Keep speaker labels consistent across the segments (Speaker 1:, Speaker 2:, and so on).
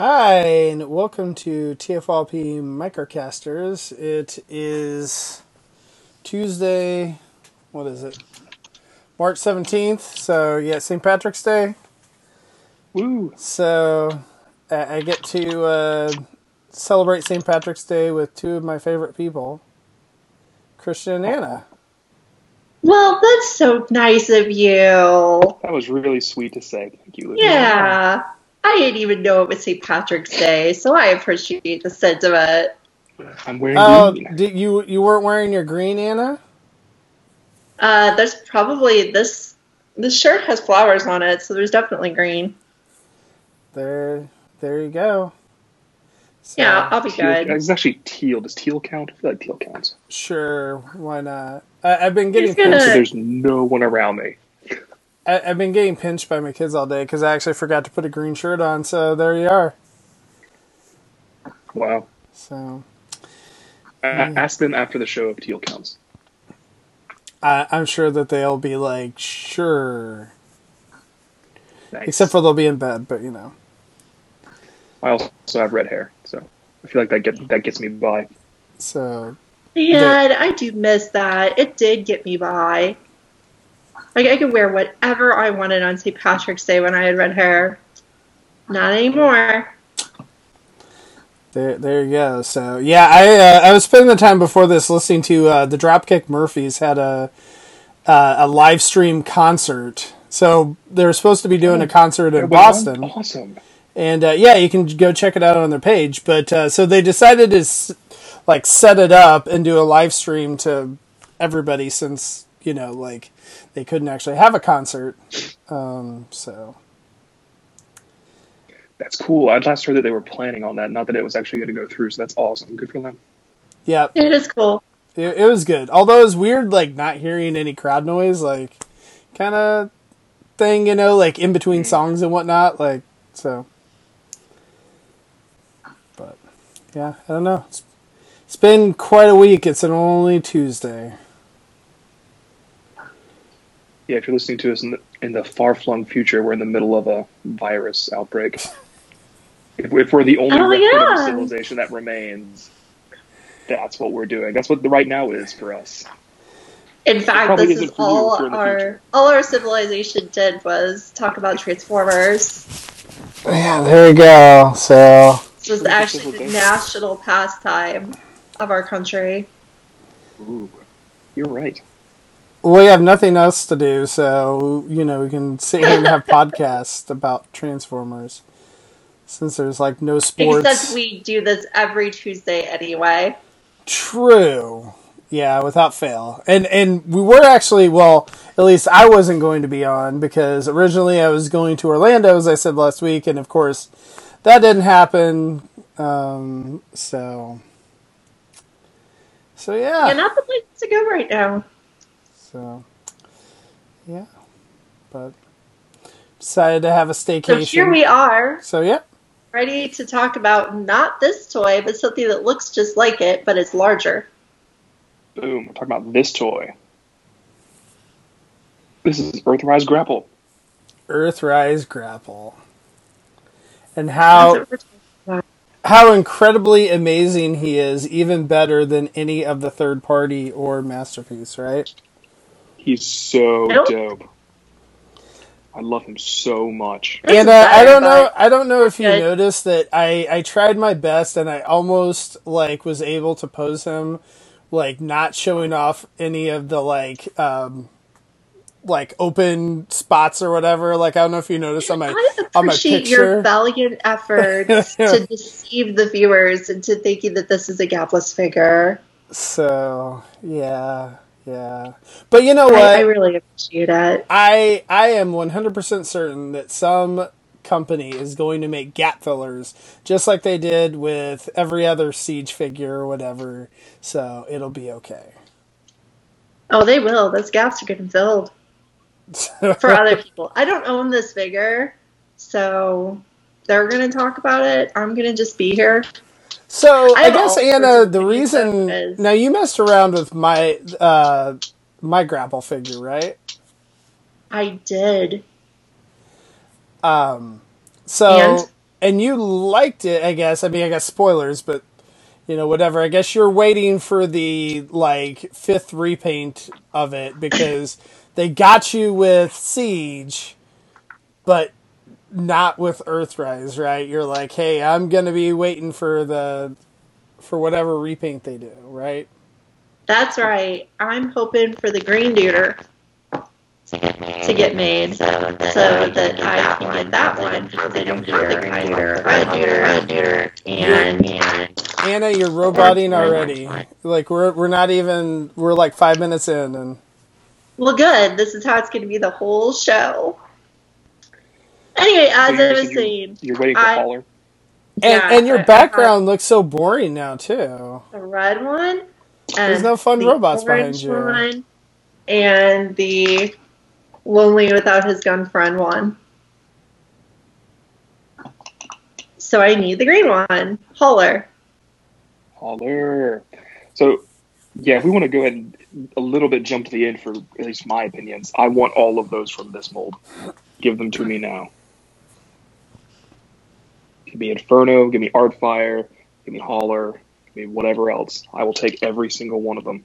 Speaker 1: Hi, and welcome to TFLP Microcasters. It is Tuesday, what is it? March 17th. So, yeah, St. Patrick's Day.
Speaker 2: Woo!
Speaker 1: So, I I get to uh, celebrate St. Patrick's Day with two of my favorite people, Christian and Anna.
Speaker 3: Well, that's so nice of you.
Speaker 2: That was really sweet to say. Thank you. Olivia.
Speaker 3: Yeah. I didn't even know it was St. Patrick's Day, so I appreciate the sentiment.
Speaker 2: I'm wearing
Speaker 1: Oh,
Speaker 2: green.
Speaker 1: did you you weren't wearing your green, Anna?
Speaker 3: Uh, there's probably this this shirt has flowers on it, so there's definitely green.
Speaker 1: There, there you go. So,
Speaker 3: Yeah, I'll be
Speaker 2: Teal,
Speaker 3: good.
Speaker 2: it's actually teal. Does teal count? I feel like teal counts.
Speaker 1: Sure, why not? I, I've been getting
Speaker 3: He's gonna-
Speaker 2: So there's no one around me.
Speaker 1: I, I've been getting pinched by my kids all day because I actually forgot to put a green shirt on. So there you are.
Speaker 2: Wow.
Speaker 1: So
Speaker 2: A-
Speaker 1: Mm.
Speaker 2: Ask them after the show if teal counts.
Speaker 1: I, I'm sure that they'll be like, sure,
Speaker 2: Thanks.
Speaker 1: except for they'll be in bed. But you know,
Speaker 2: I also have red hair, so I feel like that get that gets me by.
Speaker 1: so
Speaker 3: Yeah, I do miss that. It did get me by. Like I could wear whatever I wanted on St. Patrick's Day when I had red hair. Not anymore.
Speaker 1: there, there you go. So yeah, I uh, I was spending the time before this listening to uh, the Dropkick Murphys had a uh, a live stream concert. So they were supposed to be doing a concert in
Speaker 2: It went on?
Speaker 1: Boston.
Speaker 2: Awesome.
Speaker 1: and uh, yeah, you can go check it out on their page. But uh, so they decided to s- like set it up and do a live stream to everybody since you know like they couldn't actually have a concert. Um, so
Speaker 2: That's cool. I last heard that they were planning on that, not that it was actually going to go through. So that's awesome. Good for them.
Speaker 1: yeah,
Speaker 3: It is cool.
Speaker 1: it, it was good. Although it was weird, like not hearing any crowd noise, like kind of thing, you know, like in between songs and whatnot, like so. But yeah, I don't know. It's, it's been quite a week. It's an only Tuesday.
Speaker 2: Yeah, if you're listening to us in the, in the far flung future, we're in the middle of a virus outbreak. If, if we're the only
Speaker 3: Oh,
Speaker 2: remnant of
Speaker 3: yeah.
Speaker 2: civilization that remains, that's what we're doing. That's what the right now is for us.
Speaker 3: In fact, this
Speaker 2: isn't
Speaker 3: is
Speaker 2: for you
Speaker 3: all
Speaker 2: if you're in the
Speaker 3: our all our civilization did was talk about Transformers.
Speaker 1: Yeah, there you go. So
Speaker 3: This was actually the national pastime of our country.
Speaker 2: Ooh, you're right.
Speaker 1: We have nothing else to do, so you know we can sit here and have podcasts about Transformers. Since there's like no sports.
Speaker 3: Except we do this every Tuesday anyway.
Speaker 1: True. Yeah, without fail. And and we were actually well, at least I wasn't going to be on because originally I was going to Orlando as I said last week and of course that didn't happen. Um so So
Speaker 3: Yeah,
Speaker 1: yeah.
Speaker 3: not the place to go right now.
Speaker 1: So yeah. But decided to have a staycation.
Speaker 3: So here we are,
Speaker 1: So yeah.
Speaker 3: ready to talk about not this toy, but something that looks just like it, but it's larger.
Speaker 2: Boom. We're talking about this toy. This is Earthrise Grapple.
Speaker 1: Earthrise grapple. And how
Speaker 3: what we're talking about.
Speaker 1: how incredibly amazing he is, even better than any of the third party or masterpiece, right?
Speaker 2: He's so
Speaker 3: Nope.
Speaker 2: dope. I love him so much.
Speaker 3: This
Speaker 1: and uh, I don't know, I don't know if you
Speaker 3: Good.
Speaker 1: noticed that I I tried my best and I almost like was able to pose him like not showing off any of the like um like open spots or whatever. Like I don't know if you noticed on my
Speaker 3: I
Speaker 1: on my
Speaker 3: appreciate
Speaker 1: picture.
Speaker 3: your valiant efforts to deceive the viewers into thinking that this is a gapless figure.
Speaker 1: So yeah, yeah. But you know what?
Speaker 3: I, I really appreciate that.
Speaker 1: I I am 100% certain that some company is going to make gap fillers just like they did with every other siege figure or whatever. So it'll be okay.
Speaker 3: Oh, they will. Those gaps are getting filled for other people. I don't own this figure, so they're going to talk about it. I'm going to just be here.
Speaker 1: So
Speaker 3: I
Speaker 1: I, guess Anna, the reason
Speaker 3: on this.
Speaker 1: now you messed around with my uh my grapple figure, right?
Speaker 3: I did.
Speaker 1: Um so
Speaker 3: And?
Speaker 1: and you liked it, I guess. I mean, I guess spoilers, but you know, whatever. I guess you're waiting for the like fifth repaint of it because they got you with Siege, but not with Earthrise, right? You're like, hey, I'm gonna be waiting for the for whatever repaint they do, right?
Speaker 3: That's right. I'm hoping for the green duder to get made so that I can get that one because I don't have the green duder, red duder, red duder, and, and
Speaker 1: Anna, you're roboting already. Like we're we're not even we're like five minutes in and
Speaker 3: well, good. This is how it's going to be the whole show. Anyway, as
Speaker 2: So
Speaker 3: I
Speaker 2: you're-
Speaker 3: was
Speaker 2: you're-
Speaker 3: saying,
Speaker 2: You're waiting for
Speaker 3: I-
Speaker 2: Holler.
Speaker 1: and,
Speaker 3: Yeah,
Speaker 1: and your
Speaker 3: I- I-
Speaker 1: background looks so boring now too.
Speaker 3: the red one.
Speaker 1: There's no fun
Speaker 3: the
Speaker 1: robots behind you.
Speaker 3: One, and the lonely without his gun friend one. So I need the green one. Holler.
Speaker 2: Holler. So, yeah, if we want to go ahead and a little bit jump to the end for at least my opinions, I want all of those from this mold. Give them to me now. Give me Inferno, give me Artfire, give me Holler, give me whatever else. I will take every single one of them.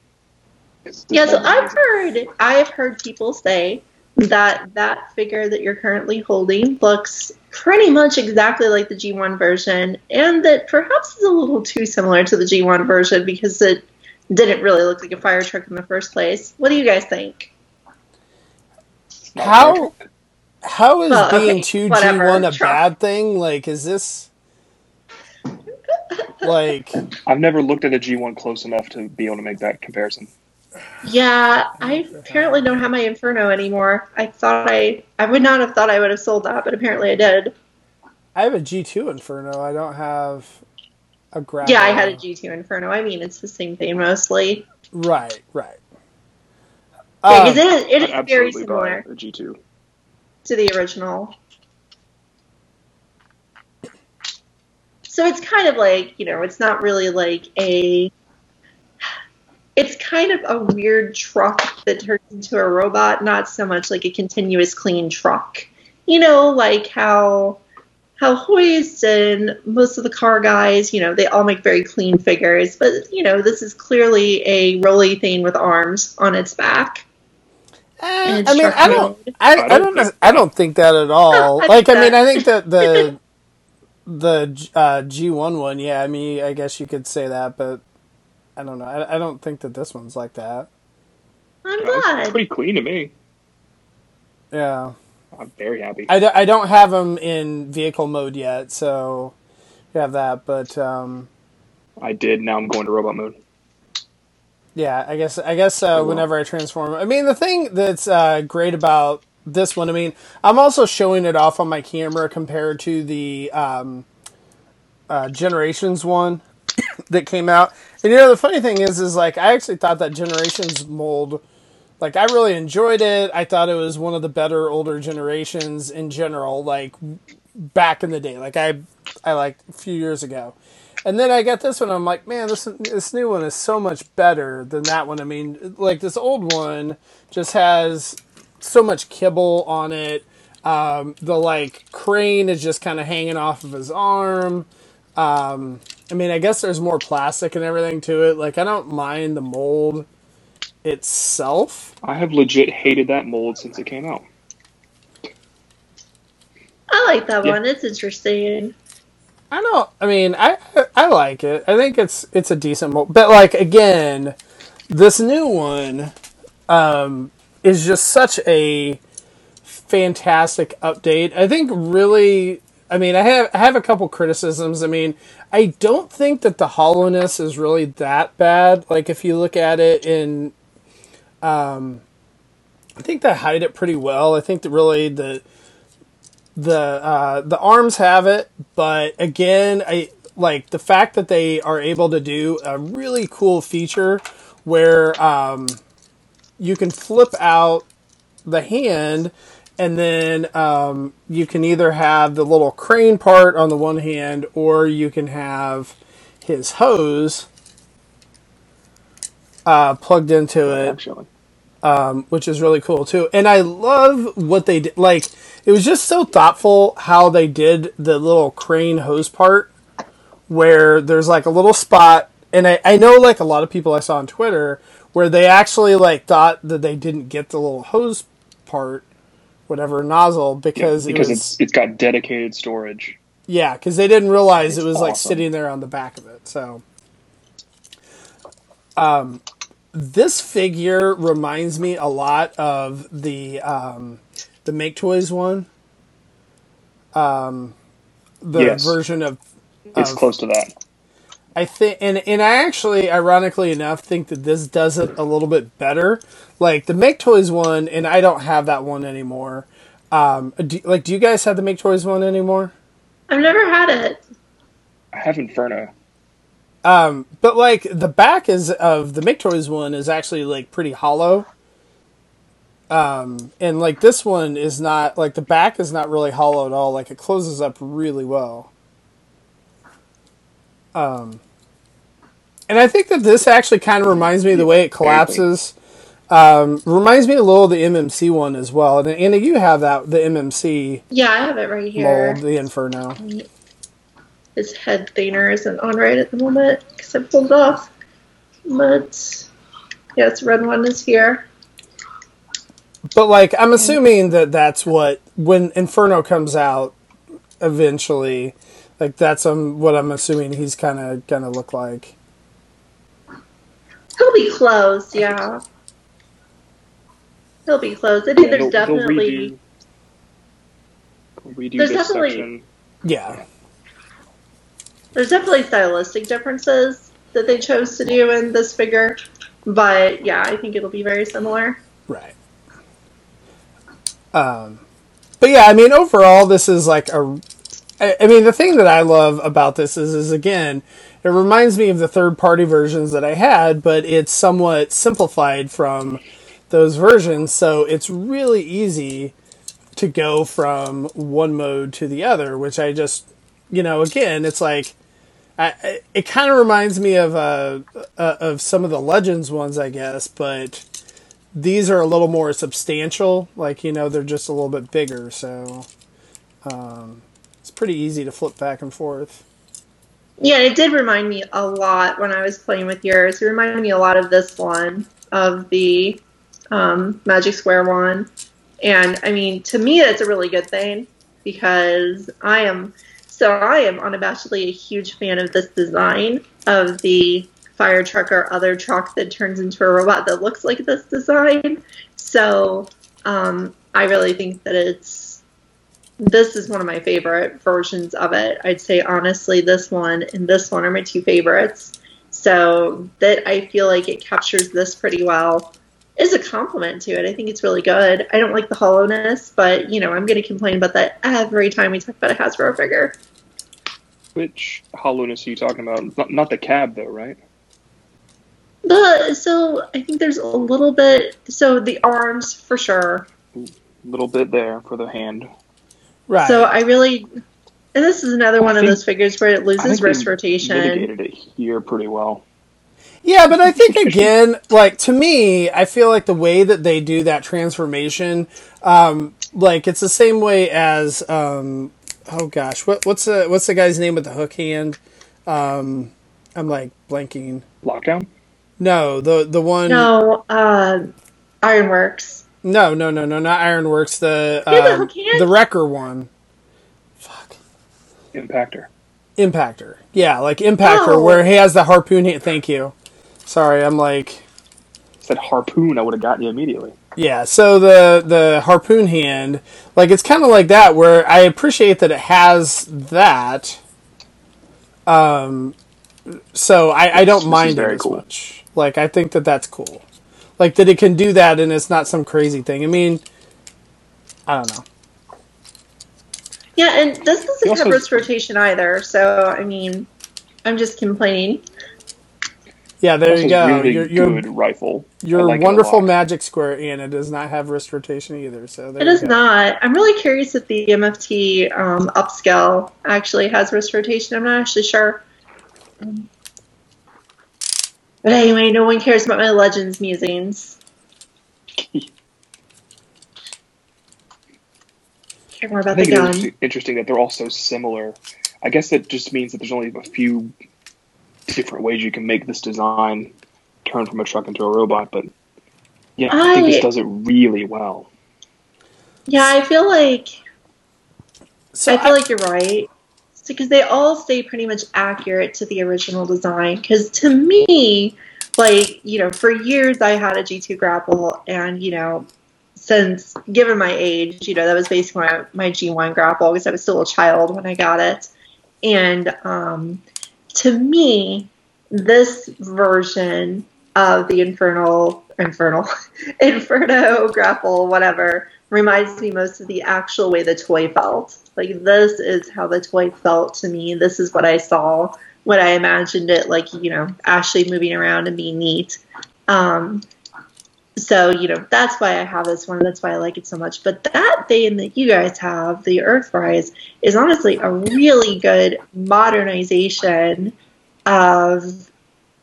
Speaker 3: Yeah, so I've heard I've heard people say that that figure that you're currently holding looks pretty much exactly like the G1 version, and that perhaps is a little too similar to the G1 version because it didn't really look like a fire truck in the first place. What do you guys think?
Speaker 1: How
Speaker 2: fair.
Speaker 1: How is
Speaker 3: Well, okay,
Speaker 1: being two G
Speaker 3: whatever,
Speaker 1: one a
Speaker 3: sure.
Speaker 1: bad thing? Like, is this like
Speaker 2: I've never looked at a G1 close enough to be able to make that comparison.
Speaker 3: Yeah, I apparently don't have my Inferno anymore. I thought I I would not have thought I would have sold that, but apparently I did.
Speaker 1: I have a G two Inferno. I don't have a grab.
Speaker 3: Yeah, I had a G2 Inferno. I mean, it's the same thing mostly.
Speaker 1: Right, right.
Speaker 3: Yeah,
Speaker 1: Um,
Speaker 3: 'cause it is, it very similar
Speaker 2: a G2.
Speaker 3: To the original. So it's kind of like, you know, it's not really like a. It's kind of a weird truck that turns into a robot, not so much like a continuous clean truck. You know, like how how Hoist and most of the car guys, you know, they all make very clean figures, but you know, this is clearly a roly thing with arms on its back. And
Speaker 1: I mean, I don't. I,
Speaker 2: I
Speaker 1: I
Speaker 2: don't
Speaker 1: don't,
Speaker 2: think-
Speaker 1: I don't think that at all.
Speaker 3: I
Speaker 1: like, I mean, I think that the the uh, G one one, yeah. I mean, I guess you could say that, but I don't know. I, I don't think that this one's like that.
Speaker 3: I'm
Speaker 2: That was
Speaker 3: glad.
Speaker 2: pretty clean to me.
Speaker 1: Yeah,
Speaker 2: I'm very happy.
Speaker 1: I, d- I don't have them in vehicle mode yet, so you have that. But um,
Speaker 2: I did. Now I'm going to robot mode.
Speaker 1: Yeah, I guess I guess uh, whenever I transform, I mean the thing that's uh, great about this one, I mean I'm also showing it off on my camera compared to the um, uh, Generations one that came out. And you know the funny thing is, is like I actually thought that Generations mold, like I really enjoyed it. I thought it was one of the better older generations in general, like back in the day, like I I like a few years ago. And then I got this one. I'm like, man, this this new one is so much better than that one. I mean, like this old one just has so much kibble on it. Um, the like crane is just kind of hanging off of his arm. Um, I mean, I guess there's more plastic and everything to it. Like, I don't mind the mold itself.
Speaker 2: I have legit hated that mold since it came out.
Speaker 3: I like that
Speaker 2: Yeah.
Speaker 3: one. It's interesting.
Speaker 1: I don't. I mean, I I like it. I think it's it's a decent mold. But like again, this new one um, is just such a fantastic update. I think really. I mean, I have I have a couple criticisms. I mean, I don't think that the hollowness is really that bad. Like if you look at it in, um, I think they hide it pretty well. I think that really the the uh, the arms have it, but again, I like the fact that they are able to do a really cool feature where um, you can flip out the hand, and then um, you can either have the little crane part on the one hand, or you can have his hose uh, plugged into it.
Speaker 2: Actually,
Speaker 1: um, which is really cool too. And I love what they did. Like it was just so thoughtful how they did the little crane hose part, where there's like a little spot. And I, I know like a lot of people I saw on Twitter where they actually like thought that they didn't get the little hose part, whatever nozzle, because
Speaker 2: because
Speaker 1: it was,
Speaker 2: it's it's got dedicated storage.
Speaker 1: yeah, because they didn't realize
Speaker 2: It's
Speaker 1: it was like sitting there on the back of it. So, um, this figure reminds me a lot of the um, the Make Toys one. Um, the
Speaker 2: Yes.
Speaker 1: version of
Speaker 2: It's close to that.
Speaker 1: I think, and and I actually, ironically enough, think that this does it a little bit better. Like the Make Toys one, and I don't have that one anymore. Um, do, like, do you guys have the Make Toys one anymore?
Speaker 3: I've never had it.
Speaker 2: I have Inferno.
Speaker 1: Um, but like the back is of the Make Toys one is actually like pretty hollow. Um, and like this one is not like the back is not really hollow at all. Like it closes up really well. Um, and I think that this actually kind of reminds me of the way it collapses. Um, reminds me a little of the MMC one as well. And Anna, you have that the MMC
Speaker 3: Yeah, I have it right here.
Speaker 1: mold, the Inferno.
Speaker 3: His head thinner isn't on right at the moment because I pulled it off. But yeah, yes, red one is here.
Speaker 1: But like, I'm assuming that that's what when Inferno comes out eventually. Like that's um what I'm assuming he's kind of gonna look like.
Speaker 3: He'll be closed, yeah. He'll be closed. I think
Speaker 2: Yeah,
Speaker 3: there's
Speaker 2: they'll- they'll
Speaker 3: definitely
Speaker 2: redo, redo
Speaker 3: There's
Speaker 2: this
Speaker 3: definitely-
Speaker 2: section.
Speaker 1: Yeah,
Speaker 3: there's definitely stylistic differences that they chose to do in this figure. But yeah, I think it'll be very similar.
Speaker 1: right. Um, but yeah, I mean, overall, this is like a. I I mean, the thing that I love about this is, is again, it reminds me of the third-party versions that I had, but it's somewhat simplified from those versions, so it's really easy to go from one mode to the other, which I just, you know, again, it's like, It kind of reminds me of uh, uh, of some of the Legends ones, I guess, but these are a little more substantial. Like you know, they're just a little bit bigger, so um, it's pretty easy to flip back and forth.
Speaker 3: Yeah, it did remind me a lot when I was playing with yours. It reminded me a lot of this one, of the um, Magic Square one. And I mean, to me, that's a really good thing because I am so I am unabashedly a huge fan of this design of the fire truck or other truck that turns into a robot that looks like this design. So um, I really think that it's this is one of my favorite versions of it. I'd say honestly, this one and this one are my two favorites. So that I feel like it captures this pretty well is a compliment to it. I think it's really good. I don't like the hollowness, but you know, I'm going to complain about that every time we talk about a Hasbro figure.
Speaker 2: Which hollowness are you talking about? Not, not the cab, though, right?
Speaker 3: The so I think there's a little bit. So the arms for sure.
Speaker 2: A little bit there for the hand.
Speaker 1: Right.
Speaker 3: So I really, and this is another
Speaker 2: I
Speaker 3: one of
Speaker 2: think-
Speaker 3: those figures where it loses wrist rotation.
Speaker 2: Mitigated it here pretty well.
Speaker 1: Yeah, but I think again, like to me, I feel like the way that they do that transformation, um, like it's the same way as, um, oh gosh, what, what's the what's the guy's name with the hook hand? Um, I'm like blanking.
Speaker 2: Lockdown?
Speaker 1: No, the the one.
Speaker 3: No, uh, Ironworks.
Speaker 1: no, no, no, no, not Ironworks. The
Speaker 3: Yeah, the
Speaker 1: um,
Speaker 3: hook
Speaker 1: the Wrecker one. Fuck.
Speaker 2: Impactor.
Speaker 1: Impactor. Yeah, like Impactor,
Speaker 3: Oh.
Speaker 1: where he has the harpoon hand. Thank you. Sorry, I'm like.
Speaker 2: Said harpoon, I would have gotten you immediately.
Speaker 1: Yeah, so the the harpoon hand, like it's kind of like that, where I appreciate that it has that. Um, so I, I don't
Speaker 2: is
Speaker 1: mind it as
Speaker 2: cool.
Speaker 1: much. Like I think that that's cool, like that it can do that and it's not some crazy thing. I mean, I don't know.
Speaker 3: Yeah, and this doesn't
Speaker 2: He
Speaker 3: have wrist rotation either. So I mean, I'm just complaining.
Speaker 1: Yeah, there
Speaker 2: Also
Speaker 1: you go.
Speaker 2: Really
Speaker 1: your your
Speaker 2: good rifle.
Speaker 1: Your
Speaker 2: like
Speaker 1: wonderful magic square Anna does not have wrist rotation either. So there
Speaker 3: It
Speaker 1: you go.
Speaker 3: not. I'm really curious if the MFT um, upscale actually has wrist rotation. I'm not actually sure. But anyway, no one cares about my Legends musings. Care more about
Speaker 2: I
Speaker 3: the
Speaker 2: think it
Speaker 3: gun.
Speaker 2: is interesting that they're all so similar. I guess that just means that there's only a few different ways you can make this design turn from a truck into a robot, but yeah, I, think
Speaker 3: I-
Speaker 2: this does it really well.
Speaker 3: Yeah, I feel like
Speaker 1: So
Speaker 3: I feel like you're right. Because they all stay pretty much accurate to the original design. Because to me, like, you know, for years I had a G2 grapple, and, you know, since given my age, you know, that was basically my, my G1 grapple because I was still a child when I got it. And um, to me, this version of the Infernal, Infernal, Inferno grapple, whatever, reminds me most of the actual way the toy felt. Like this is how the toy felt to me. This is what I saw when I imagined it, like you know, Ashley moving around and being neat. Um, so you know that's why I have this one. That's why I like it so much. But that thing that you guys have, the Earthrise, is honestly a really good modernization of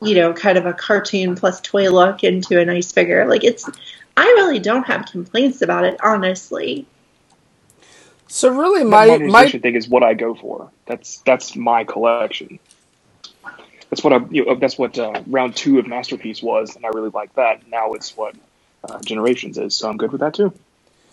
Speaker 3: you know kind of a cartoon plus toy look into a nice figure. Like it's I really don't have complaints about it, honestly.
Speaker 1: so really
Speaker 2: The
Speaker 1: my my
Speaker 2: thing is what I go for. That's that's my collection. That's what I. You know, that's what uh, round two of masterpiece was, and I really like that. Now it's what uh, generations is, so I'm good with that too.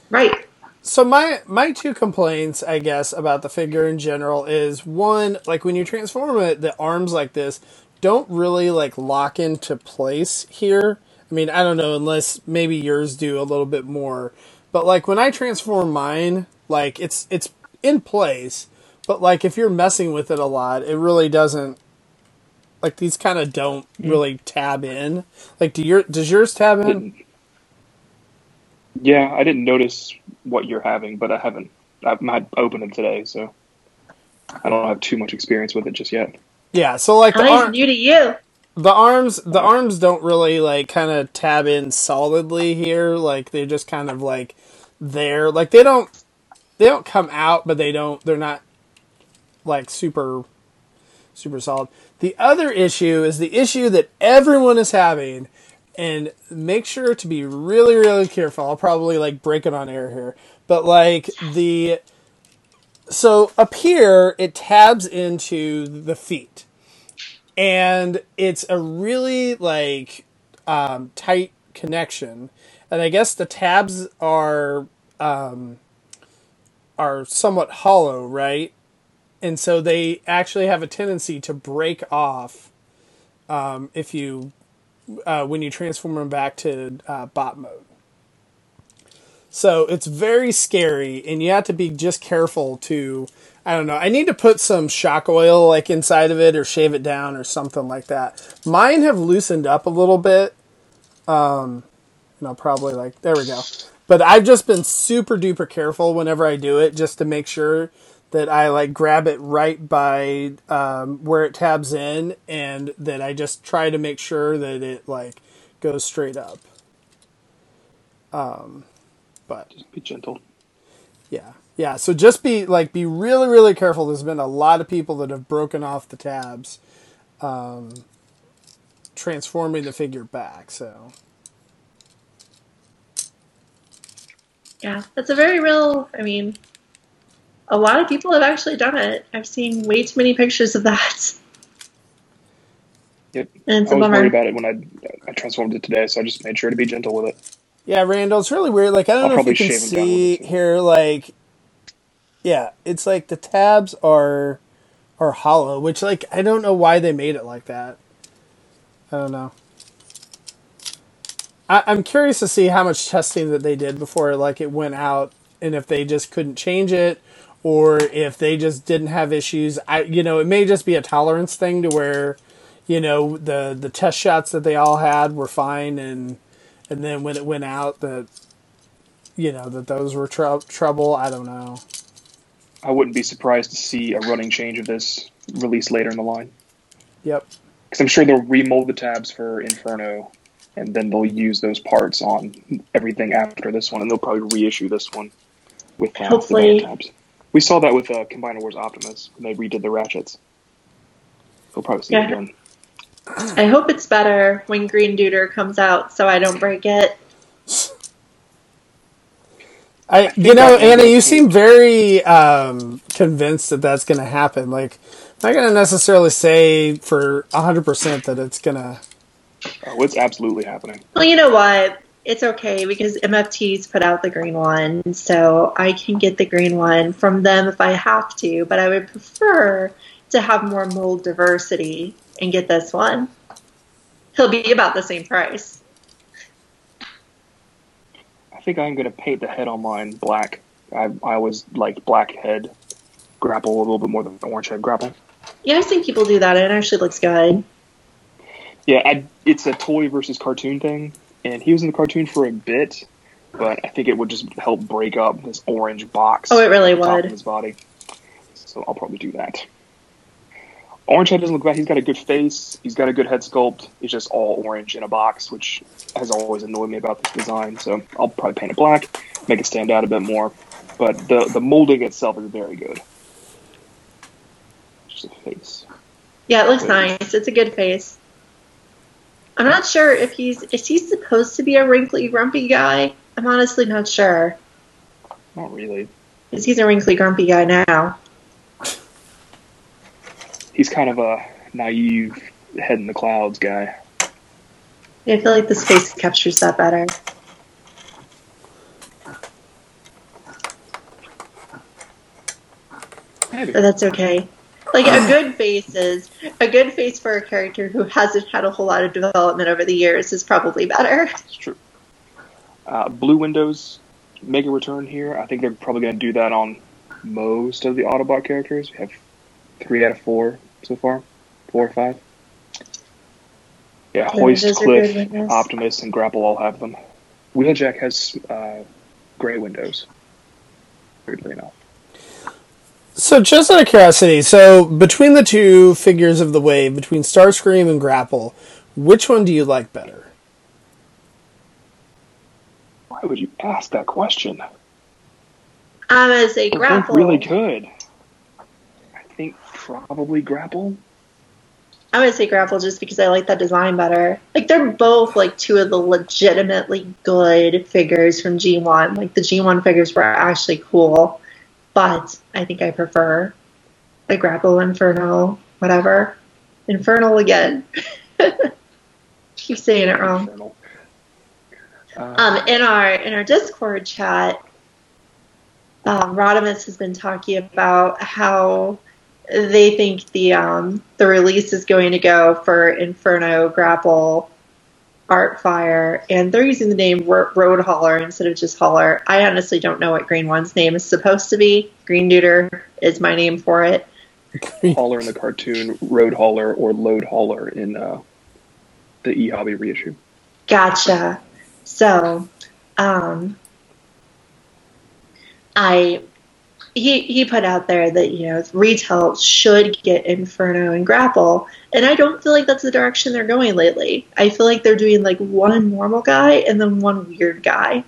Speaker 3: Right.
Speaker 1: So my my two complaints, I guess, about the figure in general is one, like when you transform it, the arms like this don't really like lock into place here. I mean, I don't know unless maybe yours do a little bit more. But like when I transform mine, like it's it's in place, but like if you're messing with it a lot, it really doesn't like these kind of don't mm. really tab in. Like do your does yours tab in?
Speaker 2: Yeah, I didn't notice what you're having, but I haven't. I've not opened it today, so I don't have too much experience with it just yet.
Speaker 1: Yeah, so like the
Speaker 3: Nice
Speaker 1: ar-
Speaker 3: new to you.
Speaker 1: the arms the arms don't really like kind of tab in solidly here like they're just kind of like there like they don't they don't come out but they don't they're not like super super solid the other issue is the issue that everyone is having and make sure to be really really careful. I'll probably like break it on air here. But like the so up here it tabs into the feet. And it's a really like um, tight connection. And i guess the tabs are um, are somewhat hollow right and so they actually have a tendency to break off um, if you uh, when you transform them back to uh, bot mode so it's very scary and you have to be just careful to I don't know. I need to put some shock oil like inside of it or shave it down or something like that. Mine have loosened up a little bit. Um no, probably like there we go. But I've just been super duper careful whenever I do it just to make sure that I like grab it right by um, where it tabs in and that I just try to make sure that it like goes straight up. Um but
Speaker 2: Just be gentle.
Speaker 1: yeah. Yeah. So just be like be really, really careful. There's been a lot of people that have broken off the tabs, um, transforming the figure back. So
Speaker 3: Yeah, that's a very real. I mean, a lot of people have actually done it. I've seen way too many pictures of that,
Speaker 2: Yep.
Speaker 3: and it's
Speaker 2: I
Speaker 3: a
Speaker 2: was
Speaker 3: bummer.
Speaker 2: worried about it when I I transformed it today, so I just made sure to be gentle with it.
Speaker 1: yeah, Randall, it's really weird. Like I don't
Speaker 2: I'll
Speaker 1: know if you can
Speaker 2: shave 'em down a
Speaker 1: see here. Like, yeah, it's like the tabs are are hollow, which like I don't know why they made it like that. I don't know. I, I'm curious to see how much testing that they did before like it went out, and if they just couldn't change it, or if they just didn't have issues. I you know it may just be a tolerance thing to where, you know the the test shots that they all had were fine, and and then when it went out that, you know that those were trou- trouble. I don't know.
Speaker 2: I wouldn't be surprised to see a running change of this released later in the line.
Speaker 1: Yep.
Speaker 2: Because I'm sure they'll remold the tabs for Inferno, and then they'll use those parts on everything after this one, and they'll probably reissue this one with the
Speaker 3: Hopefully.
Speaker 2: tabs. We saw that with uh, Combiner Wars Optimus when they redid the ratchets. They'll probably see it
Speaker 3: Yeah.
Speaker 2: again.
Speaker 3: I hope it's better when Green Duder comes out, so I don't break it.
Speaker 1: I, you know, Anna, you seem very um, convinced that that's going to happen. Like, I'm not going to necessarily say for 100% that it's going to.
Speaker 2: Oh, it's absolutely happening.
Speaker 3: Well, you know what? It's okay because MFT's put out the green one, so I can get the green one from them if I have to, but I would prefer to have more mold diversity and get this one. He'll be about the same price.
Speaker 2: I think I'm gonna paint the head on mine black. I I always liked black head grapple a little bit more than orange head grapple.
Speaker 3: Yeah, I've seen people do that, and it actually looks good.
Speaker 2: Yeah, I, it's a toy versus cartoon thing, and he was in the cartoon for a bit, but I think it would just help break up this orange box.
Speaker 3: Oh, it really would.
Speaker 2: his body. So I'll probably do that. Orange head doesn't look bad. He's got a good face. He's got a good head sculpt. He's just all orange in a box, which has always annoyed me about this design. So I'll probably paint it black, make it stand out a bit more. But the the molding itself is very good. Just a face.
Speaker 3: Yeah, it looks nice. It's a good face. I'm not sure if he's is he supposed to be a wrinkly, grumpy guy. I'm honestly not sure
Speaker 2: Not really.
Speaker 3: because he's a wrinkly, grumpy guy now.
Speaker 2: He's kind of a naive head in the clouds guy.
Speaker 3: Yeah, I feel like this face captures that better.
Speaker 2: Maybe.
Speaker 3: But that's okay. Like a good face is a good face for a character who hasn't had a whole lot of development over the years is probably better.
Speaker 2: It's true. Uh, Blue Windows make a return here. I think they're probably going to do that on most of the Autobot characters. We have three out of four so far, four or five. Yeah, Hoist, Cliff. Optimus, and Grapple all have them. Wheeljack has uh, gray windows. Weirdly enough.
Speaker 1: So, just out of curiosity, so between the two figures of the wave, between Starscream and Grapple, which one do you like better?
Speaker 2: Why would you ask that question?
Speaker 3: I'm gonna say grapple.
Speaker 2: really good. I think probably Grapple.
Speaker 3: I'm gonna say grapple just because I like that design better. Like they're both like two of the legitimately good figures from G1. Like the G1 figures were actually cool, but I think I prefer the grapple Inferno, whatever. Infernal again. Keep saying it wrong.
Speaker 2: Uh,
Speaker 3: Um, in our in our Discord chat, um, Rodimus has been talking about how they think the um, the release is going to go for Inferno Grapple Artfire, and they're using the name Ro- Road Hauler instead of just Hauler. I honestly don't know what Green One's name is supposed to be. Green Neuter is my name for it.
Speaker 2: Hauler in the cartoon, Road Hauler, or Load Hauler in uh, the E Hobby reissue.
Speaker 3: Gotcha. So, um, I he he put out there that you know retail should get Inferno and Grapple, and I don't feel like that's the direction they're going lately. I feel like they're doing like one normal guy and then one weird guy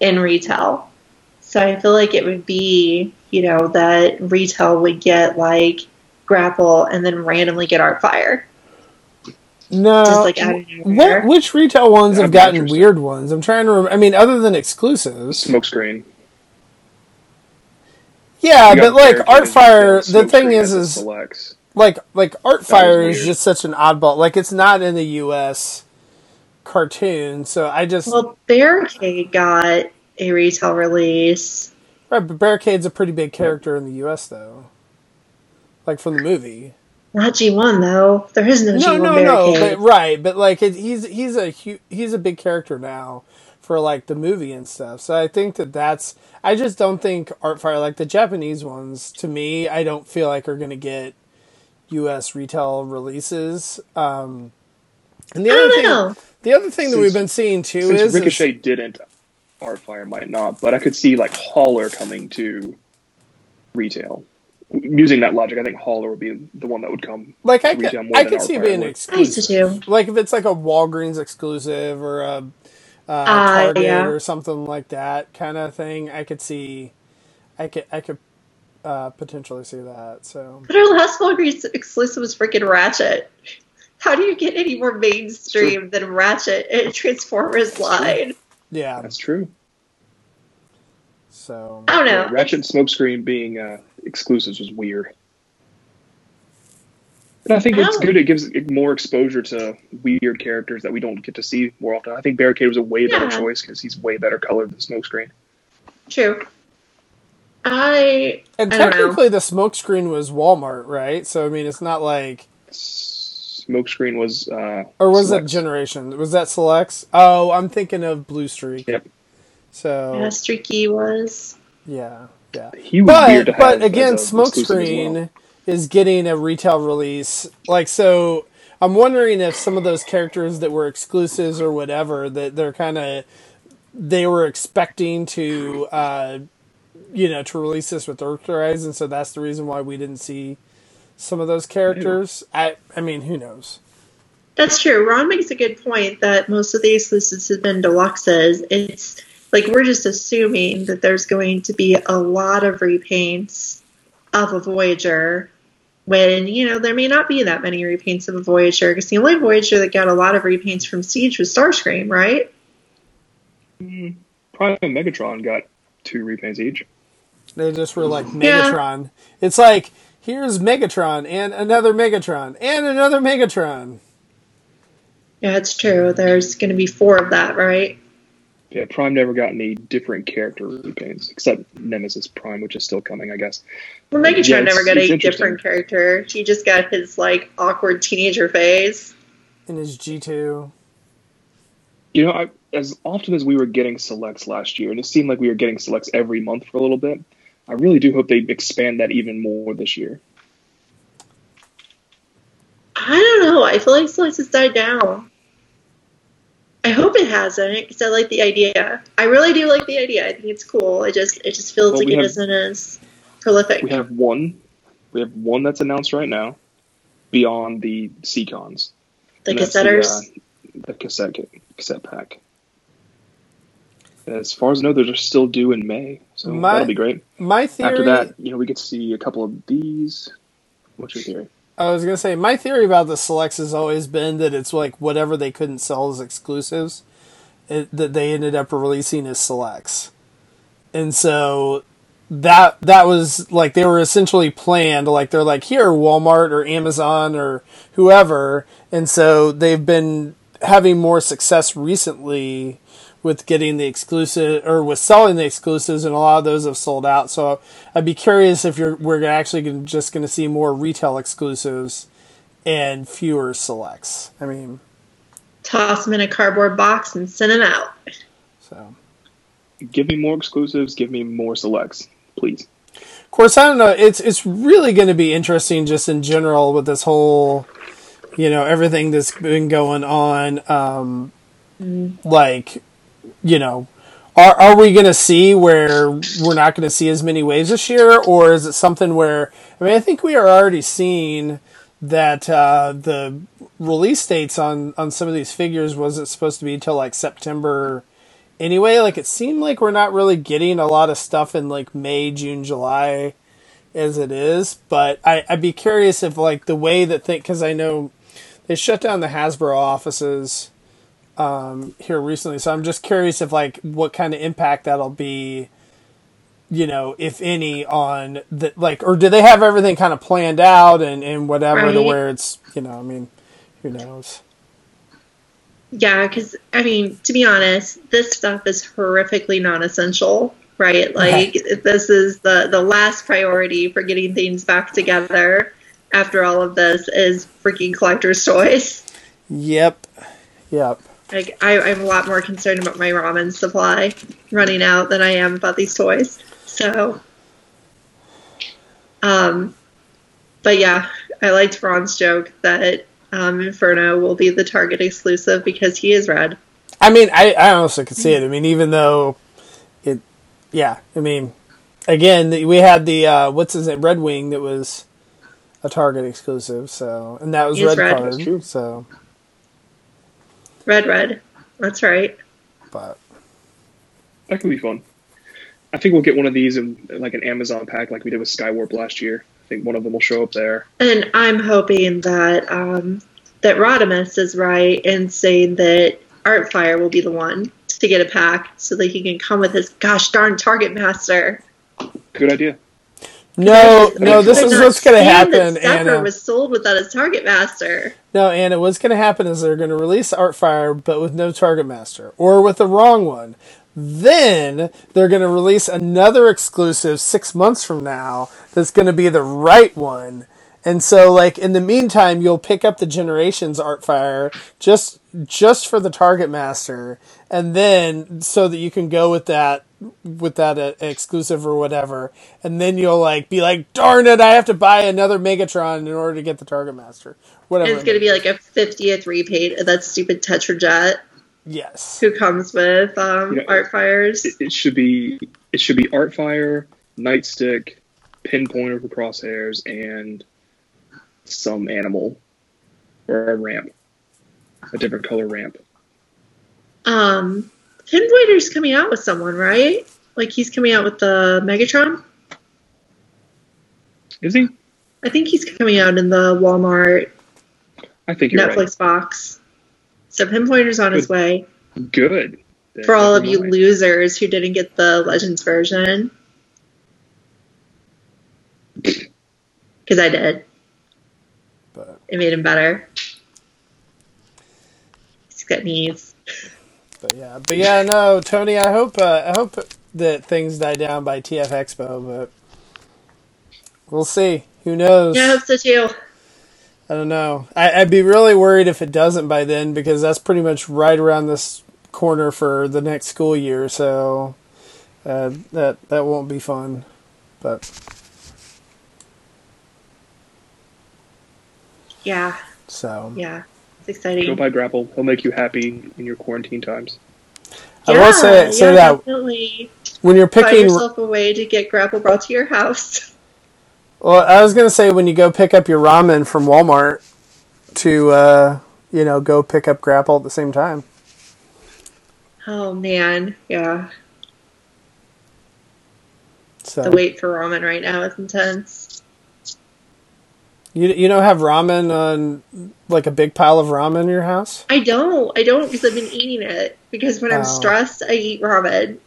Speaker 3: in retail. So I feel like it would be you know that retail would get like Grapple and then randomly get Artfire.
Speaker 1: No.
Speaker 3: Like out of nowhere.
Speaker 1: what, which retail ones have
Speaker 2: That'd be
Speaker 1: gotten weird ones? I'm trying to remember. I mean, other than exclusives.
Speaker 2: Smokescreen.
Speaker 1: Yeah, but like
Speaker 2: Barricade
Speaker 1: Artfire, the thing
Speaker 2: is,
Speaker 1: is,
Speaker 2: as selects.
Speaker 1: like like Artfire is just such an oddball. Like it's not in the U.S. cartoon, so I just
Speaker 3: Well, Barricade got a retail release.
Speaker 1: right. But Barricade's a pretty big character in the U.S. though, like from the movie.
Speaker 3: Not G1 though. There is no,
Speaker 1: No,
Speaker 3: G1
Speaker 1: no, no.
Speaker 3: Barricade.
Speaker 1: But, right, but like it, he's he's a hu- he's a big character now for like the movie and stuff. So I think that that's. I just don't think Artfire like the Japanese ones. To me, I don't feel like are going to get U.S. retail releases. Um, and the
Speaker 3: I
Speaker 1: other
Speaker 3: don't
Speaker 1: thing,
Speaker 3: know.
Speaker 1: the other thing that we've been seeing too
Speaker 2: Since
Speaker 1: is, is
Speaker 2: Ricochet didn't, Artfire might not, but I could see like Hauler coming to retail. Using that logic, I think Hauler would be the one that would come.
Speaker 1: like I could I could see
Speaker 2: Artfire
Speaker 1: being
Speaker 2: would.
Speaker 3: I to
Speaker 1: exclusive. Like if it's like a Walgreens exclusive or a uh,
Speaker 3: Ah,
Speaker 1: Target
Speaker 3: yeah.
Speaker 1: or something like that kind of thing, I could see. I could I could uh, potentially see that. So
Speaker 3: But our last Walgreens exclusive was freaking Ratchet. How do you get any more mainstream than Ratchet and Transformers line?
Speaker 1: yeah.
Speaker 2: That's true.
Speaker 1: So
Speaker 3: I don't know.
Speaker 2: Yeah, Ratchet and Smokescreen being uh, exclusives was weird. But I think it's good. It gives more exposure to weird characters that we don't get to see more often. I think Barricade was a way better
Speaker 3: Yeah.
Speaker 2: choice because he's way better colored than Smokescreen.
Speaker 3: True. I
Speaker 1: and
Speaker 3: I don't know.
Speaker 1: technically the smokescreen was Walmart, right? So I mean, it's not like
Speaker 2: Smokescreen was. Uh,
Speaker 1: or was that Generation? Was that Selects? Oh, I'm thinking of Bluestreak.
Speaker 2: Yep.
Speaker 1: So
Speaker 3: yeah, Streaky was.
Speaker 1: yeah, yeah.
Speaker 2: He was weird to
Speaker 1: But
Speaker 2: have
Speaker 1: but again,
Speaker 2: as a exclusive as
Speaker 1: Smokescreen
Speaker 2: well.
Speaker 1: Is getting a retail release. Like so, I'm wondering if some of those characters that were exclusives or whatever that they're kind of they were expecting to uh, you know to release this with Earthrise, and so that's the reason why we didn't see some of those characters. I I mean, who knows?
Speaker 3: That's true. Ron makes a good point that most of the exclusives have been deluxes. It's like we're just assuming that there's going to be a lot of repaints of a Voyager when, you know, there may not be that many repaints of a Voyager because the only Voyager that got a lot of repaints from Siege was Starscream, right? Mm.
Speaker 2: Prime and Megatron got two repaints each.
Speaker 1: They just were like
Speaker 3: Yeah.
Speaker 1: Megatron. It's like here's Megatron and another Megatron and another Megatron.
Speaker 3: Yeah, it's true. There's going to be four of that, right?
Speaker 2: Yeah, Prime never got any different character repaints except Nemesis Prime, which is still coming, I guess.
Speaker 3: Well, Megatron
Speaker 2: Yeah,
Speaker 3: never got a different character. He just got his, like, awkward teenager phase.
Speaker 1: in his G two.
Speaker 2: You know, I, as often as we were getting selects last year, and it seemed like we were getting selects every month for a little bit, I really do hope they expand that even more this year.
Speaker 3: I don't know. I feel like selects has died down. I hope it hasn't because I like the idea. I really do like the idea. I think it's cool. It just it just feels
Speaker 2: Well,
Speaker 3: like
Speaker 2: we
Speaker 3: it
Speaker 2: have-
Speaker 3: isn't as prolific.
Speaker 2: We have one, we have one that's announced right now, beyond the Seacons.
Speaker 3: the
Speaker 2: And
Speaker 3: cassetters.
Speaker 2: The, uh, the cassette cassette pack. As far as I know, those are still due in May, so
Speaker 1: My-
Speaker 2: that'll be great.
Speaker 1: My theory.
Speaker 2: After that, you know, we get to see a couple of these. What's your theory?
Speaker 1: I was gonna say my theory about the selects has always been that it's like whatever they couldn't sell as exclusives, it, that they ended up releasing as selects, and so that that was like they were essentially planned. Like they're like here Walmart or Amazon or whoever, and so they've been having more success recently with getting the exclusive or with selling the exclusives, and a lot of those have sold out. So I'd be curious if you're we're actually gonna, just going to see more retail exclusives and fewer selects. I mean,
Speaker 3: Toss them in a cardboard box and send them out.
Speaker 1: so
Speaker 2: Give me more exclusives. Give me more selects, please.
Speaker 1: of course I don't know. It's it's really going to be interesting just in general with this whole, you know, everything that's been going on. Um, like, you know. Are, are we going to see where we're not going to see as many waves this year, or is it something where I mean I think we are already seeing that uh, the release dates on on some of these figures wasn't supposed to be until like September anyway. Like it seemed like we're not really getting a lot of stuff in like May, June, July as it is. But I, I'd be curious if like the way that think because I know they shut down the Hasbro offices um, here recently, so I'm just curious if like what kind of impact that'll be. You know, if any, on the like, or do they have everything kind of planned out and and whatever to
Speaker 3: Right.
Speaker 1: where it's you know, I mean, who knows?
Speaker 3: Yeah, because I mean, to be honest, this stuff is horrifically non-essential, right? Like this is the the last priority for getting things back together. After all of this, is freaking collector's toys.
Speaker 1: Yep, yep.
Speaker 3: Like I, I'm a lot more concerned about my ramen supply running out than I am about these toys. So, um, but yeah, I liked Ron's joke that um, Inferno will be the Target exclusive because he is red.
Speaker 1: I mean, I, I honestly could see it. I mean, even though it, yeah, I mean, again, we had the, uh, what's his name, Red Wing that was a Target exclusive, so, and that was
Speaker 3: He
Speaker 1: Red
Speaker 3: red.
Speaker 1: Card,
Speaker 2: That's true.
Speaker 1: so,
Speaker 3: Red, red. That's right.
Speaker 1: but,
Speaker 2: That could be fun. I think we'll get one of these in like an Amazon pack, like we did with Skywarp last year. I think one of them will show up there.
Speaker 3: And I'm hoping that um, that Rodimus is right in saying that Artfire will be the one to to get a pack so that he can come with his gosh darn Target Master.
Speaker 2: Good idea.
Speaker 1: No, no, this is what's going to happen, Anna.
Speaker 3: was sold without his Target Master.
Speaker 1: No, Anna, what's going to happen is they're going to release Artfire, but with no Target Master, or with the wrong one. Then they're going to release another exclusive six months from now that's going to be the right one. And so, like in the meantime, you'll pick up the Generations Artfire just just for the Target Master, and then so that you can go with that with that uh, exclusive or whatever, and then you'll like be like, darn it, I have to buy another Megatron in order to get the Target Master. Whatever.
Speaker 3: And it's going to be like a 50th repaint of that stupid Tetrajet
Speaker 1: Yes.
Speaker 3: who comes with um,
Speaker 2: Yeah.
Speaker 3: Artfire's.
Speaker 2: It, it should be it should be Artfire, Nightstick, Pinpointer for crosshairs, and some animal or a ramp, a different color ramp.
Speaker 3: Um, Pinpointer's coming out with someone, right? Like he's coming out with the Megatron.
Speaker 2: Is he?
Speaker 3: I think he's coming out in the Walmart
Speaker 2: I think you're
Speaker 3: Netflix box. So Pinpointer's on his way.
Speaker 2: right. Good.
Speaker 3: For all of you
Speaker 2: mind.
Speaker 3: losers who didn't get the Legends version. Because I did.
Speaker 1: But
Speaker 3: It made him better. He's got knees.
Speaker 1: But yeah, but yeah, no, Tony. I hope uh, I hope that things die down by TF Expo, but we'll see. Who knows?
Speaker 3: Yeah, I hope so too.
Speaker 1: I don't know. I, I'd be really worried if it doesn't by then because that's pretty much right around this corner for the next school year. So uh, that that won't be fun. But
Speaker 3: Yeah,
Speaker 1: so
Speaker 3: yeah. It's
Speaker 2: Go
Speaker 3: exciting.
Speaker 2: buy Grapple. He'll make you happy in your quarantine times.
Speaker 1: I will say say
Speaker 3: yeah,
Speaker 1: that
Speaker 3: definitely.
Speaker 1: when you're
Speaker 3: Find
Speaker 1: picking.
Speaker 3: yourself a way to get grapple brought to your house.
Speaker 1: Well, I was gonna say when you go pick up your ramen from Walmart, to uh, you know go pick up grapple at the same time.
Speaker 3: Oh man, yeah.
Speaker 1: So
Speaker 3: The wait for ramen right now is intense.
Speaker 1: You you don't have ramen on like a big pile of ramen in your house?
Speaker 3: I don't. I don't because I've been eating it. Because when
Speaker 1: Oh.
Speaker 3: I'm stressed, I eat ramen.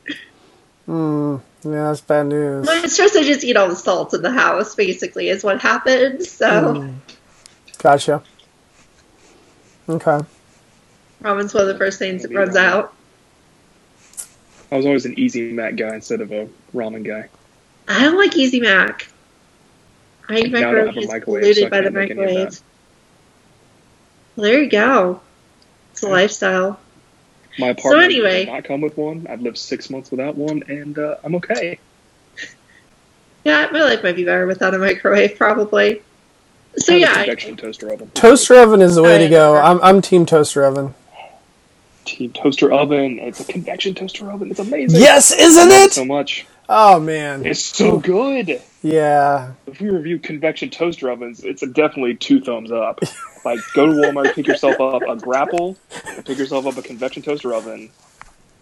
Speaker 1: Hmm. Yeah, that's bad news.
Speaker 3: When I'm stressed, I just eat all the salt in the house. Basically, is what happens. So
Speaker 1: Hmm. Gotcha. Okay.
Speaker 3: ramen's one of the first things that runs out.
Speaker 2: I was always an Easy Mac guy instead of a ramen guy.
Speaker 3: I don't like Easy Mac. My
Speaker 2: Now I don't
Speaker 3: microwave is polluted
Speaker 2: so
Speaker 3: by the
Speaker 2: can't make any of
Speaker 3: microwave. Well, there you go. It's a
Speaker 2: Yeah.
Speaker 3: lifestyle.
Speaker 2: My apartment
Speaker 3: anyway-
Speaker 2: does not come with one. I've lived six months without one, and uh, I'm okay.
Speaker 3: Yeah, my life might be better without a microwave, probably. So
Speaker 2: I have a
Speaker 3: yeah, I-
Speaker 2: convection toaster oven.
Speaker 1: Toaster oven is the way
Speaker 3: Oh,
Speaker 1: to go. I'm I'm team toaster oven.
Speaker 2: Team toaster oven. It's a convection toaster oven. It's amazing.
Speaker 1: Yes, isn't
Speaker 2: love
Speaker 1: it?
Speaker 2: so much?
Speaker 1: Oh man.
Speaker 2: It's so good.
Speaker 1: Yeah.
Speaker 2: If you review convection toaster ovens, it's a definitely two thumbs up. like, go to Walmart, pick yourself up a grapple, and pick yourself up a convection toaster oven.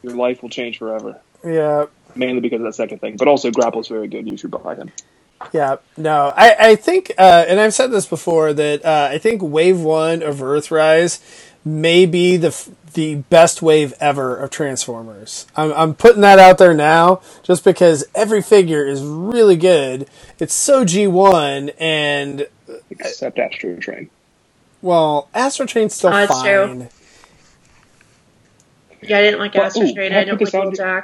Speaker 2: Your life will change forever.
Speaker 1: Yeah.
Speaker 2: Mainly because of that second thing, but also grapple's very good. You should buy them.
Speaker 1: Yeah, no, I, I think, uh, and I've said this before, that uh, I think Wave 1 of Earthrise may be the, f- the best wave ever of Transformers. I'm, I'm putting that out there now just because every figure is really good. It's so G1, and,
Speaker 2: Except Astrotrain.
Speaker 1: well, Astrotrain's still
Speaker 3: Oh, it's true.
Speaker 1: fine.
Speaker 3: yeah, I didn't like
Speaker 2: Well,
Speaker 3: Astro Train.
Speaker 2: can I
Speaker 3: I don't like
Speaker 2: this on-
Speaker 3: Wheeljack.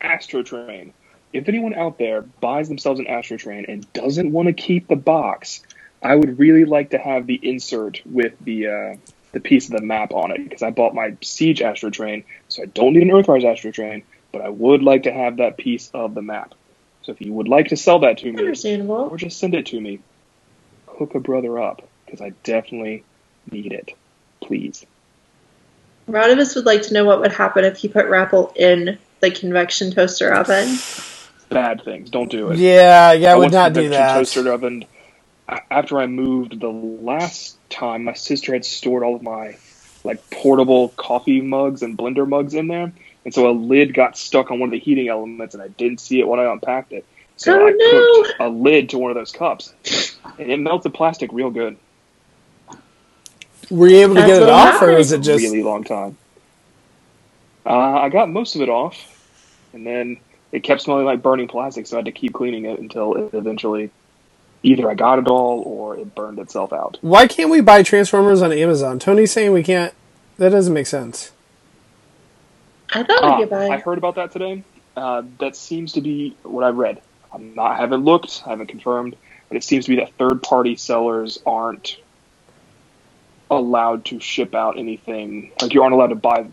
Speaker 2: Astrotrain. If anyone out there buys themselves an Astrotrain and doesn't want to keep the box, I would really like to have the insert with the uh, the piece of the map on it because I bought my Siege Astrotrain, so I don't need an Earthrise Astrotrain, but I would like to have that piece of the map. So if you would like to sell that to me,
Speaker 3: Understandable.
Speaker 2: or just send it to me, hook a brother up because I definitely need it. Please.
Speaker 3: A lot of us would like to know what would happen if he put Grapple in the convection toaster oven.
Speaker 2: Bad things. Don't do it.
Speaker 1: Yeah, yeah, I would not do
Speaker 2: convection
Speaker 1: that.
Speaker 2: Toaster oven. A- After I moved the last time, my sister had stored all of my like portable coffee mugs and blender mugs in there, and so a lid got stuck on one of the heating elements, and I didn't see it when I unpacked it. So
Speaker 3: Oh,
Speaker 2: I
Speaker 3: no.
Speaker 2: cooked a lid to one of those cups, and it melted plastic real good.
Speaker 1: Were you able to
Speaker 3: That's
Speaker 1: get it
Speaker 3: what
Speaker 1: off, or was it just.
Speaker 2: really long time. Uh, I got most of it off, and then it kept smelling like burning plastic, so I had to keep cleaning it until it eventually either I got it all or it burned itself out.
Speaker 1: Why can't we buy Transformers on Amazon? Tony's saying we can't. That doesn't make sense.
Speaker 3: I thought
Speaker 2: Ah,
Speaker 3: we could buy.
Speaker 2: I heard about that today. Uh, that seems to be what I read. I'm not, I haven't looked, I haven't confirmed, but it seems to be that third party sellers aren't allowed to ship out anything. Like you aren't allowed to buy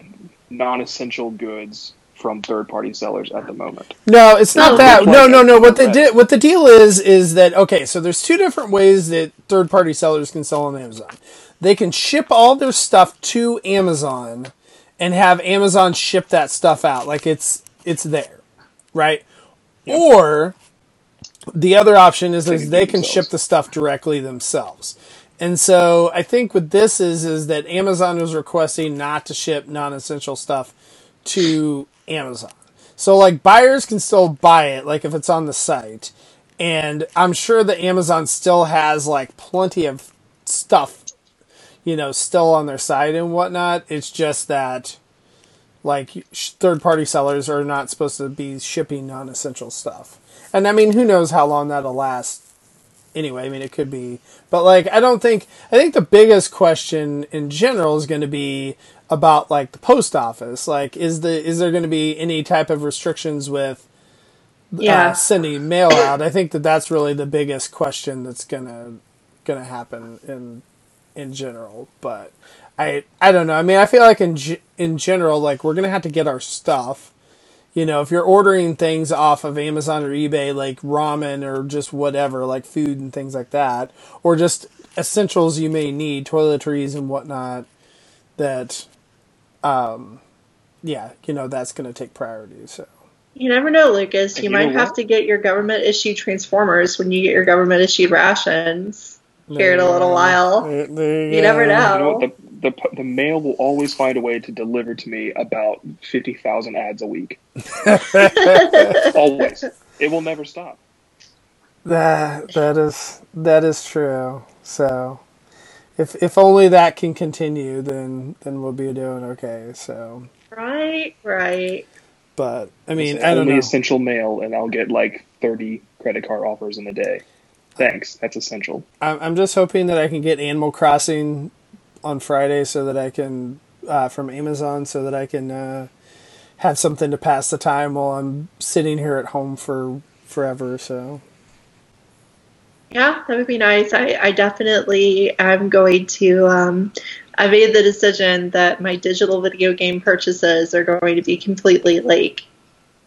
Speaker 2: non essential goods from third party sellers at the moment.
Speaker 1: No, it's not oh,
Speaker 3: No,
Speaker 1: that. No, no, no. What they did, what the deal is, is that okay. So there's two different ways that third-party sellers can sell on Amazon. They can ship all their stuff to Amazon and have Amazon ship that stuff out, like it's it's there, right? Or the other option is, is they can
Speaker 2: themselves.
Speaker 1: ship the stuff directly themselves. And so I think what this is is that Amazon is requesting not to ship non-essential stuff to Amazon. So like buyers can still buy it, like if it's on the site. And I'm sure that Amazon still has like plenty of stuff, you know, still on their site and whatnot. It's just that like third party sellers are not supposed to be shipping non essential stuff. And I mean, who knows how long that'll last anyway. I mean, it could be, but like, I don't think. I think the biggest question in general is going to be about like the post office. Like, is the is there going to be any type of restrictions with
Speaker 3: Yeah.
Speaker 1: uh, sending mail out? I think that that's really the biggest question that's gonna gonna happen in in general. But I I don't know. I mean, I feel like in in general, like we're gonna have to get our stuff you know, if you're ordering things off of Amazon or eBay, like ramen or just whatever, like food and things like that, or just essentials you may need, toiletries and whatnot, that, um, yeah, you know, that's going to take priority. So,
Speaker 3: You never know, Lucas. You
Speaker 2: you
Speaker 3: might have to get your government issued transformers when you get your government issued rations here in a little while.
Speaker 1: There- there
Speaker 3: You never know.
Speaker 2: You know what? The, the, the mail will always find a way to deliver to me about 50,000 ads a week. always. It will never stop.
Speaker 1: That that is that is true. So, if if only that can continue, then then we'll be doing okay. So,
Speaker 3: Right, right.
Speaker 1: but I mean,
Speaker 2: It's
Speaker 1: I don't
Speaker 2: only
Speaker 1: know.
Speaker 2: essential mail, and I'll get like 30 credit card offers in a day. Thanks. That's essential.
Speaker 1: I'm, I'm just hoping that I can get Animal Crossing on Friday so that I can uh, from Amazon so that I can uh, have something to pass the time while I'm sitting here at home for forever. So
Speaker 3: Yeah, that would be nice. I, I definitely am going to. Um, I made the decision that my digital video game purchases are going to be completely like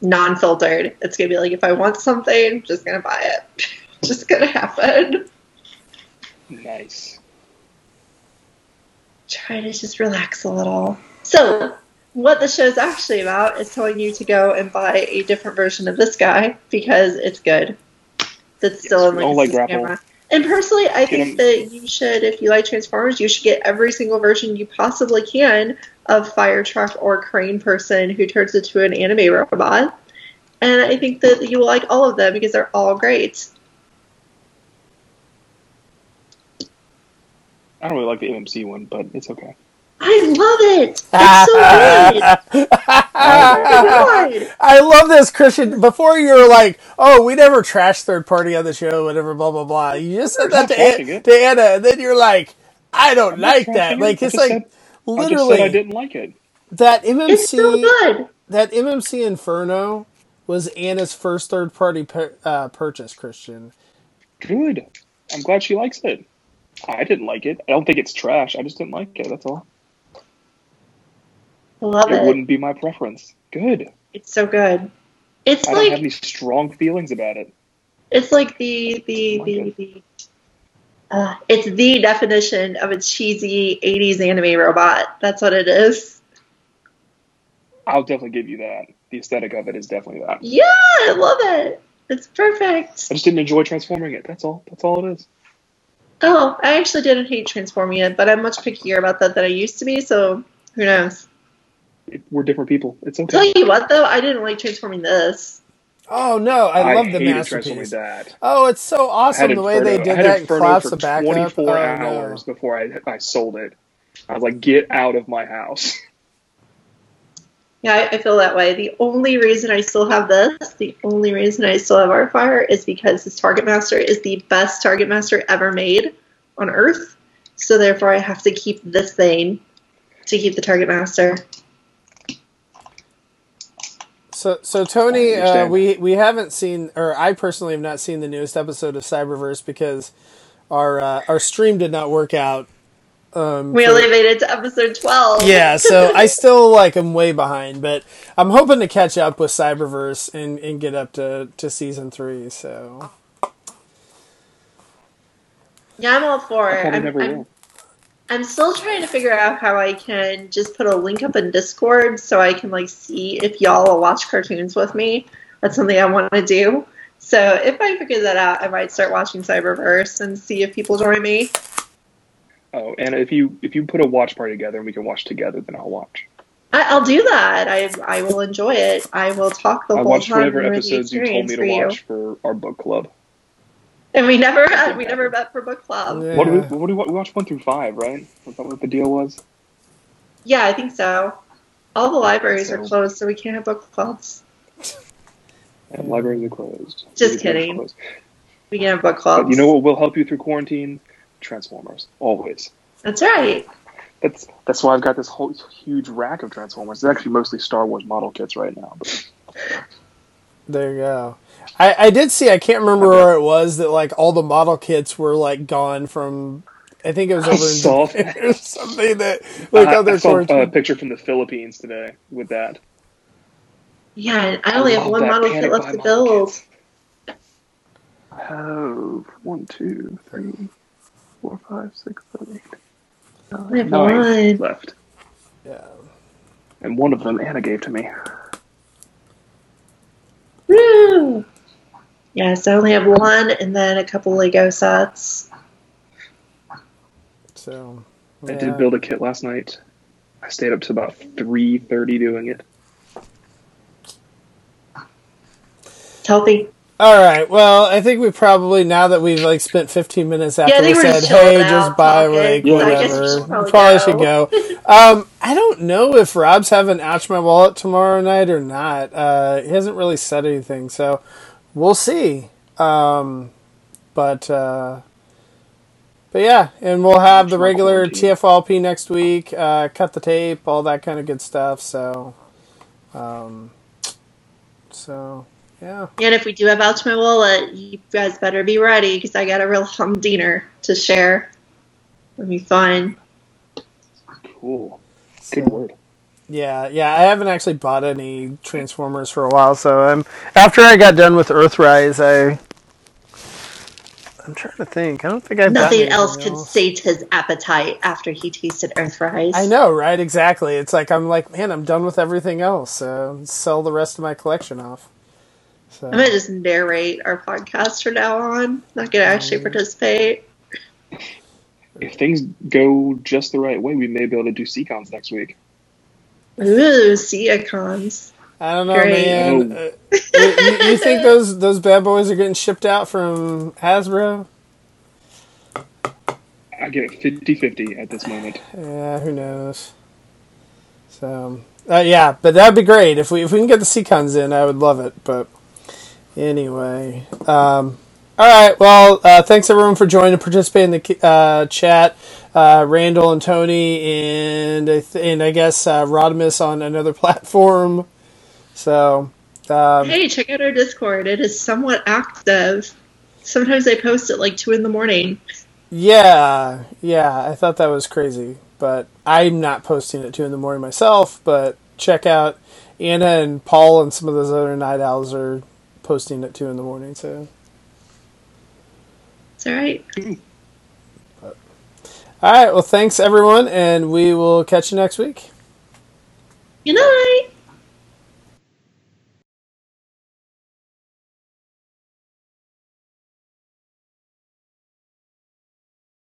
Speaker 3: non-filtered. It's gonna be like if I want something, I'm just gonna buy it. just gonna happen.
Speaker 2: Nice.
Speaker 3: Try to just relax a little. So, what the show's actually about is telling you to go and buy a different version of this guy because it's good. That's still in like
Speaker 2: like
Speaker 3: camera. And personally, I think that you should, if you like Transformers, you should get every single version you possibly can of Fire Truck or Crane Person who turns into an anime robot. And I think that you will like all of them because they're all great.
Speaker 2: I don't really like the MMC one, but it's okay.
Speaker 3: I love it. It's so good. Oh.
Speaker 1: I love this, Christian. Before you were like, "Oh, we never trash third party on the show, whatever, blah blah blah." You just said that to,
Speaker 2: not
Speaker 1: An- to Anna, and then you're like, "I don't
Speaker 2: not
Speaker 1: like that."
Speaker 2: it.
Speaker 1: Like it's like
Speaker 2: said- I just
Speaker 1: literally
Speaker 2: said I didn't like it.
Speaker 1: that MMC.
Speaker 3: It's so
Speaker 1: MMC
Speaker 3: good.
Speaker 1: that MMC Inferno was Anna's first third party pur- uh, purchase. Christian,
Speaker 2: Good. I'm glad she likes it. I didn't like it. I don't think it's trash. I just didn't like it. That's all.
Speaker 3: Love
Speaker 2: It
Speaker 3: it.
Speaker 2: wouldn't be my preference. Good.
Speaker 3: It's so good. It's
Speaker 2: I don't have
Speaker 3: like
Speaker 2: any strong feelings about it.
Speaker 3: it's like the the the, the uh, it's the definition of a cheesy '80s anime robot. That's what it is.
Speaker 2: I'll definitely give you that. The aesthetic of it is definitely that.
Speaker 3: Yeah, I love it. It's perfect.
Speaker 2: I just didn't enjoy transforming it. That's all. That's all it is.
Speaker 3: Oh, I actually didn't hate transforming it, but I'm much pickier about that than I used to be. So who knows?
Speaker 2: It- we're different people. It's okay.
Speaker 3: Tell you what, though, I didn't like transforming this.
Speaker 1: oh no, I, love the
Speaker 2: hated
Speaker 1: masterpiece.
Speaker 2: transforming that.
Speaker 1: Oh, it's so awesome
Speaker 2: had
Speaker 1: the way they did
Speaker 2: I had
Speaker 1: that and
Speaker 2: Inferno
Speaker 1: collapsed
Speaker 2: for
Speaker 1: the back up.
Speaker 2: 24
Speaker 1: Oh,
Speaker 2: hours
Speaker 1: no.
Speaker 2: before I, I sold it. I was like, get out of my house.
Speaker 3: Yeah, I, I feel that way. The only reason I still have this, the only reason I still have our Artfire is because this Target Master is the best Target Master ever made on Earth. So therefore, I have to keep this thing to keep the Target Master.
Speaker 1: So, so Tony, uh, we we haven't seen, or I personally have not seen the newest episode of Cyberverse because our uh, our stream did not work out. Um,
Speaker 3: We
Speaker 1: for-
Speaker 3: only made it to episode 12.
Speaker 1: yeah, so I still like I'm way behind, but I'm hoping to catch up with Cyberverse and, and get up to, to season three. So
Speaker 3: Yeah, I'm all for it. I'm, I'm,
Speaker 2: will.
Speaker 3: I'm still trying to figure out how I can just put a link up in Discord so I can like see if y'all will watch cartoons with me. That's something I want to do. So if I figure that out, I might start watching Cyberverse and see if people join me.
Speaker 2: Oh, and if you if you put a watch party together and we can watch together, then I'll watch.
Speaker 3: I, I'll do that. I I will enjoy it. I will talk the
Speaker 2: I
Speaker 3: whole
Speaker 2: watched
Speaker 3: time.
Speaker 2: whatever
Speaker 3: and ruin the
Speaker 2: episodes you told me to
Speaker 3: you.
Speaker 2: watch for our book club.
Speaker 3: And we never had, we never met for book club.
Speaker 1: yeah.
Speaker 2: What do we what do we, we watched one through five, right? Was that what the deal was?
Speaker 3: Yeah, I think so. All the libraries are closed, so we can't have book clubs.
Speaker 2: And libraries are closed.
Speaker 3: Just
Speaker 2: Movies
Speaker 3: kidding.
Speaker 2: closed.
Speaker 3: We can have book clubs.
Speaker 2: But you know what will help you through quarantine? Transformers, always.
Speaker 3: That's right.
Speaker 2: That's that's why I've got this whole huge rack of Transformers. It's actually mostly Star Wars model kits right now. But
Speaker 1: There you go. I, I did see. I can't remember where it was that like all the model kits were like gone from. I think it was
Speaker 2: I
Speaker 1: over in
Speaker 2: saw
Speaker 1: Japan or something that like
Speaker 2: I,
Speaker 1: other
Speaker 2: I saw a picture from the Philippines today with that.
Speaker 3: Yeah, I only have one model kit left to build.
Speaker 2: kits. I have one, two, three, four, five, six, seven, eight,
Speaker 3: I have
Speaker 2: nine
Speaker 3: one.
Speaker 2: left,
Speaker 1: Yeah.
Speaker 2: and one of them Anna gave to me.
Speaker 3: Woo! Yes, I only have one, and then a couple Lego sets.
Speaker 1: So.
Speaker 2: I did build a kit last night. I stayed up to about three thirty doing it.
Speaker 3: It's healthy.
Speaker 1: All right. Well, I think we probably now that we've like spent 15 minutes after
Speaker 3: Yeah,
Speaker 1: we said, "Hey,
Speaker 3: out,
Speaker 1: just buy
Speaker 3: talking."
Speaker 1: like
Speaker 2: Yeah, I
Speaker 3: guess we
Speaker 1: whatever,"
Speaker 3: should probably
Speaker 1: probably
Speaker 3: go.
Speaker 1: should go. Um, I don't know if Rob's having Ouch My Wallet tomorrow night or not. Uh, he hasn't really said anything, so we'll see. Um, but uh, but yeah, and we'll have the regular TFLP next week. Uh, cut the tape, all that kind of good stuff. So, um, so yeah.
Speaker 3: And if we do have Ouch My Wallet, you guys better be ready because I got a real humdiner to share. It'll be fun.
Speaker 2: Cool. Good
Speaker 1: So-
Speaker 2: word.
Speaker 1: Yeah, yeah, I haven't actually bought any Transformers for a while, so I'm after I got done with Earthrise, I I'm trying to think. I don't think I've
Speaker 3: Nothing
Speaker 1: anything
Speaker 3: else could sate his appetite after he tasted Earthrise.
Speaker 1: I know, right? Exactly. It's like I'm like, man, I'm done with everything else. So sell the rest of my collection off. So
Speaker 3: I'm gonna just narrate our podcast from now on. Not gonna actually participate.
Speaker 2: If things go just the right way, we may be able to do Seacons next week.
Speaker 3: Ooh, Seacons.
Speaker 1: I don't know,
Speaker 3: Great.
Speaker 1: man.
Speaker 2: Oh.
Speaker 1: Uh, you, you- you think those those bad boys are getting shipped out from Hasbro?
Speaker 2: I get it 50-50 at this moment.
Speaker 1: Yeah, who knows? So, uh, yeah, but that'd be great if we if we can get the Seacons in. I would love it. But anyway, um, all right. Well, uh, thanks everyone for joining and participating in the uh, chat. Uh, Randall and Tony, and I th- and I guess uh, Rodimus on another platform. So, um,
Speaker 3: Hey, check out our Discord. It is somewhat active. Sometimes I post at like two in the morning.
Speaker 1: Yeah, yeah, I thought that was crazy, but I'm not posting at two in the morning myself. But check out Anna and Paul and some of those other night owls are posting at two in the morning. So,
Speaker 3: It's all right.
Speaker 1: all right, well, thanks everyone, and we will catch you next week.
Speaker 3: Good night.